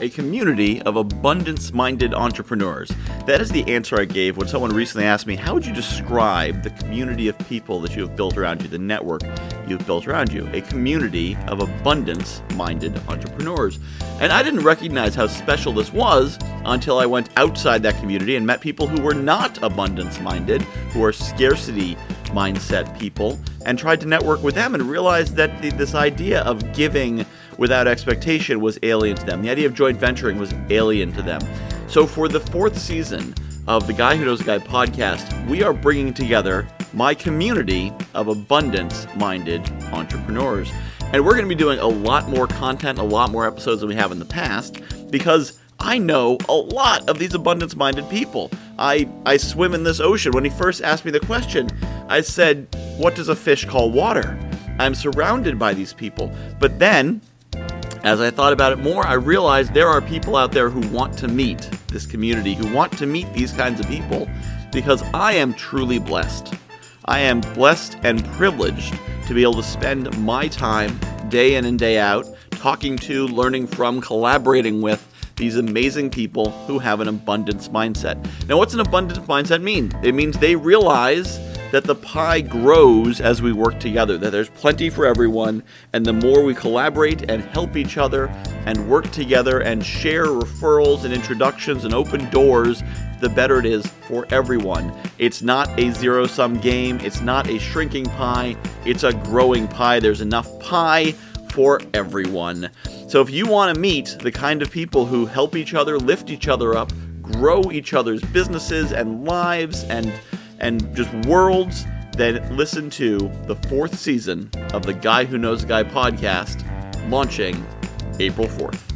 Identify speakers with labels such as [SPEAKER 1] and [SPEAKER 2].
[SPEAKER 1] a community of abundance minded entrepreneurs. That is the answer I gave when someone recently asked me, How would you describe the community of people that you have built around you, the network you've built around you? A community of abundance minded entrepreneurs. And I didn't recognize how special this was until I went outside that community and met people who were not abundance minded, who are scarcity mindset people, and tried to network with them and realized that the, this idea of giving without expectation was alien to them. The idea of joint venturing was alien to them. So, for the fourth season of the Guy Who Knows Guy podcast, we are bringing together my community of abundance minded entrepreneurs. And we're going to be doing a lot more content, a lot more episodes than we have in the past because I know a lot of these abundance minded people. I, I swim in this ocean. When he first asked me the question, I said, What does a fish call water? I'm surrounded by these people. But then as I thought about it more, I realized there are people out there who want to meet this community, who want to meet these kinds of people, because I am truly blessed. I am blessed and privileged to be able to spend my time day in and day out talking to, learning from, collaborating with these amazing people who have an abundance mindset. Now, what's an abundance mindset mean? It means they realize that the pie grows as we work together, that there's plenty for everyone, and the more we collaborate and help each other and work together and share referrals and introductions and open doors, the better it is for everyone. It's not a zero sum game, it's not a shrinking pie, it's a growing pie. There's enough pie for everyone. So if you want to meet the kind of people who help each other, lift each other up, grow each other's businesses and lives and and just worlds that listen to the fourth season of the Guy Who Knows Guy podcast launching April 4th.